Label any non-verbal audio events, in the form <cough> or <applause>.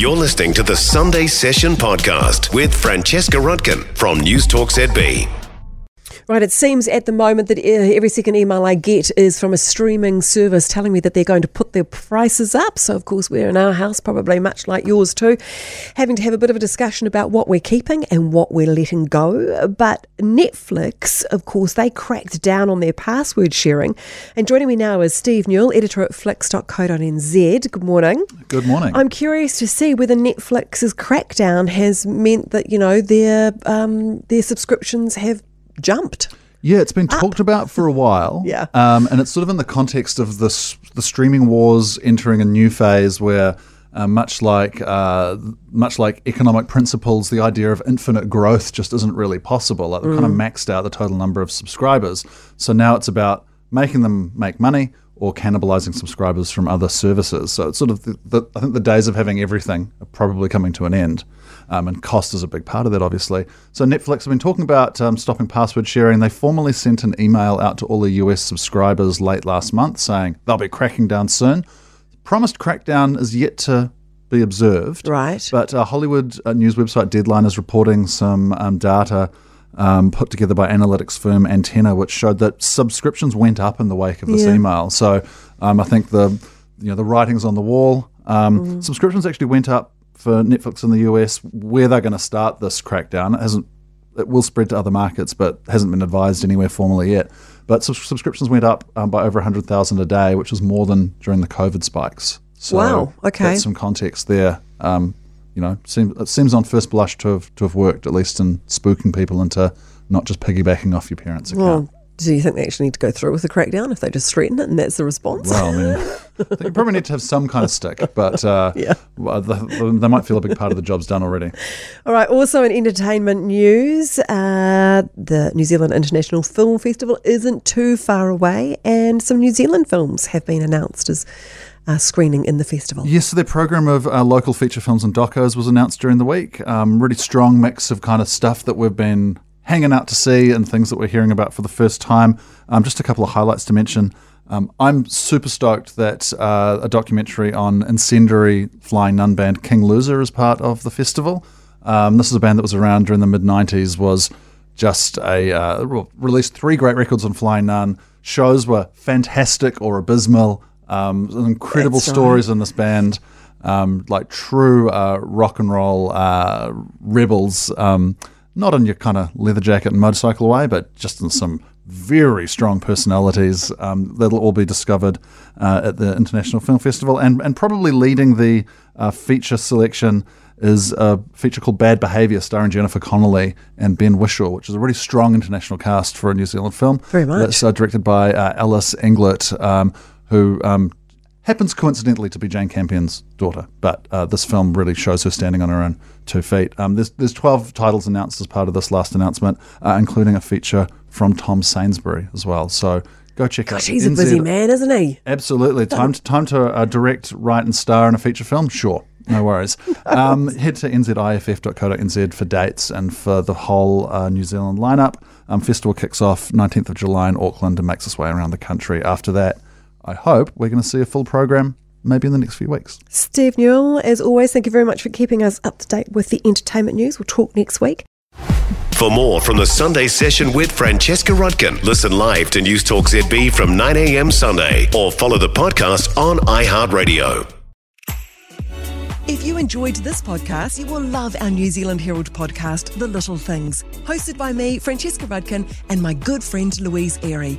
You're listening to the Sunday Session podcast with Francesca Rudkin from News Talk ZB. Right, it seems at the moment that uh, every second email I get is from a streaming service telling me that they're going to put their prices up. So, of course, we're in our house, probably much like yours too, having to have a bit of a discussion about what we're keeping and what we're letting go. But Netflix, of course, they cracked down on their password sharing. And joining me now is Steve Newall, editor at Flicks.co.nz. Good morning. Good morning. I'm curious to see whether Netflix's crackdown has meant that, you know, their, um, their subscriptions have jumped. Yeah, it's been talked about for a while. <laughs> Yeah. Um, and it's sort of in the context of this, the streaming wars entering a new phase where, uh, much like uh, much like economic principles, the idea of infinite growth just isn't really possible. Like they've kind of maxed out the total number of subscribers. So now it's about making them make money or cannibalizing subscribers from other services. So it's sort of the, the, I think the days of having everything are probably coming to an end. Um, and cost is a big part of that, obviously. So Netflix have been talking about um, stopping password sharing. They formally sent an email out to all the US subscribers late last month saying they'll be cracking down soon. Promised crackdown is yet to be observed. Right. But uh, Hollywood uh, news website Deadline is reporting some um, data um, put together by analytics firm Antenna, which showed that subscriptions went up in the wake of this Yeah. email. So um, I think the you know the writing's on the wall. Um, Subscriptions actually went up for Netflix in the US. Where they're going to start this crackdown it hasn't. It will spread to other markets, but hasn't been advised anywhere formally yet. But subs- subscriptions went up um, by over 100,000 a day, which is more than during the COVID spikes. So Wow, okay. That's some context there. Um, you know, seems, it seems on first blush to have to have worked at least in spooking people into not just piggybacking off your parents' account. Well, do you think they actually need to go through with the crackdown if they just threaten it and that's the response? Well, I mean, <laughs> they probably need to have some kind of stick, but uh, <laughs> Yeah. the, the, they might feel a big part of the job's done already. All right, also in entertainment news, uh, the New Zealand International Film Festival isn't too far away, and some New Zealand films have been announced as uh, screening in the festival. Yes, so their program of uh, local feature films and docos was announced during the week. Um, really strong mix of kind of stuff that we've been hanging out to see and things that we're hearing about for the first time. Um, just a couple of highlights to mention. Um, I'm super stoked that uh, a documentary on incendiary flying nun band King Loser is part of the festival. Um, this is a band that was around during the mid 90s, was just a uh, released three great records on Flying Nun. Shows were fantastic or abysmal. Um, incredible That's right. stories in this band, um, like true uh, rock and roll uh, rebels. Um, not in your kind of leather jacket and motorcycle way, but just in some very strong personalities. Um, that'll all be discovered uh, at the International Film Festival, and and probably leading the uh, feature selection is a feature called Bad Behaviour, starring Jennifer Connelly and Ben Whishaw, which is a really strong international cast for a New Zealand film. Very much. That's uh, directed by uh, Alice Englert, um, who um, happens coincidentally to be Jane Campion's daughter. But uh, this film really shows her standing on her own two feet. Um, there's there's 12 titles announced as part of this last announcement, uh, including a feature from Tom Sainsbury as well. So go check out. Gosh, he's a busy man, isn't he? Absolutely. <laughs> Time to, time to uh, direct, write, and star in a feature film? Sure. No worries. <laughs> Um, head to nziff.co.nz for dates and for the whole uh, New Zealand lineup. Um, festival kicks off 19th of July in Auckland and makes its way around the country. After that, I hope we're going to see a full program maybe in the next few weeks. Steve Newall, as always, thank you very much for keeping us up to date with the entertainment news. We'll talk next week. For more from the Sunday Session with Francesca Rudkin, listen live to News Talk ZB from 9 a.m. Sunday or follow the podcast on iHeartRadio. If you enjoyed this podcast, you will love our New Zealand Herald podcast, The Little Things, hosted by me, Francesca Rudkin, and my good friend Louise Airy.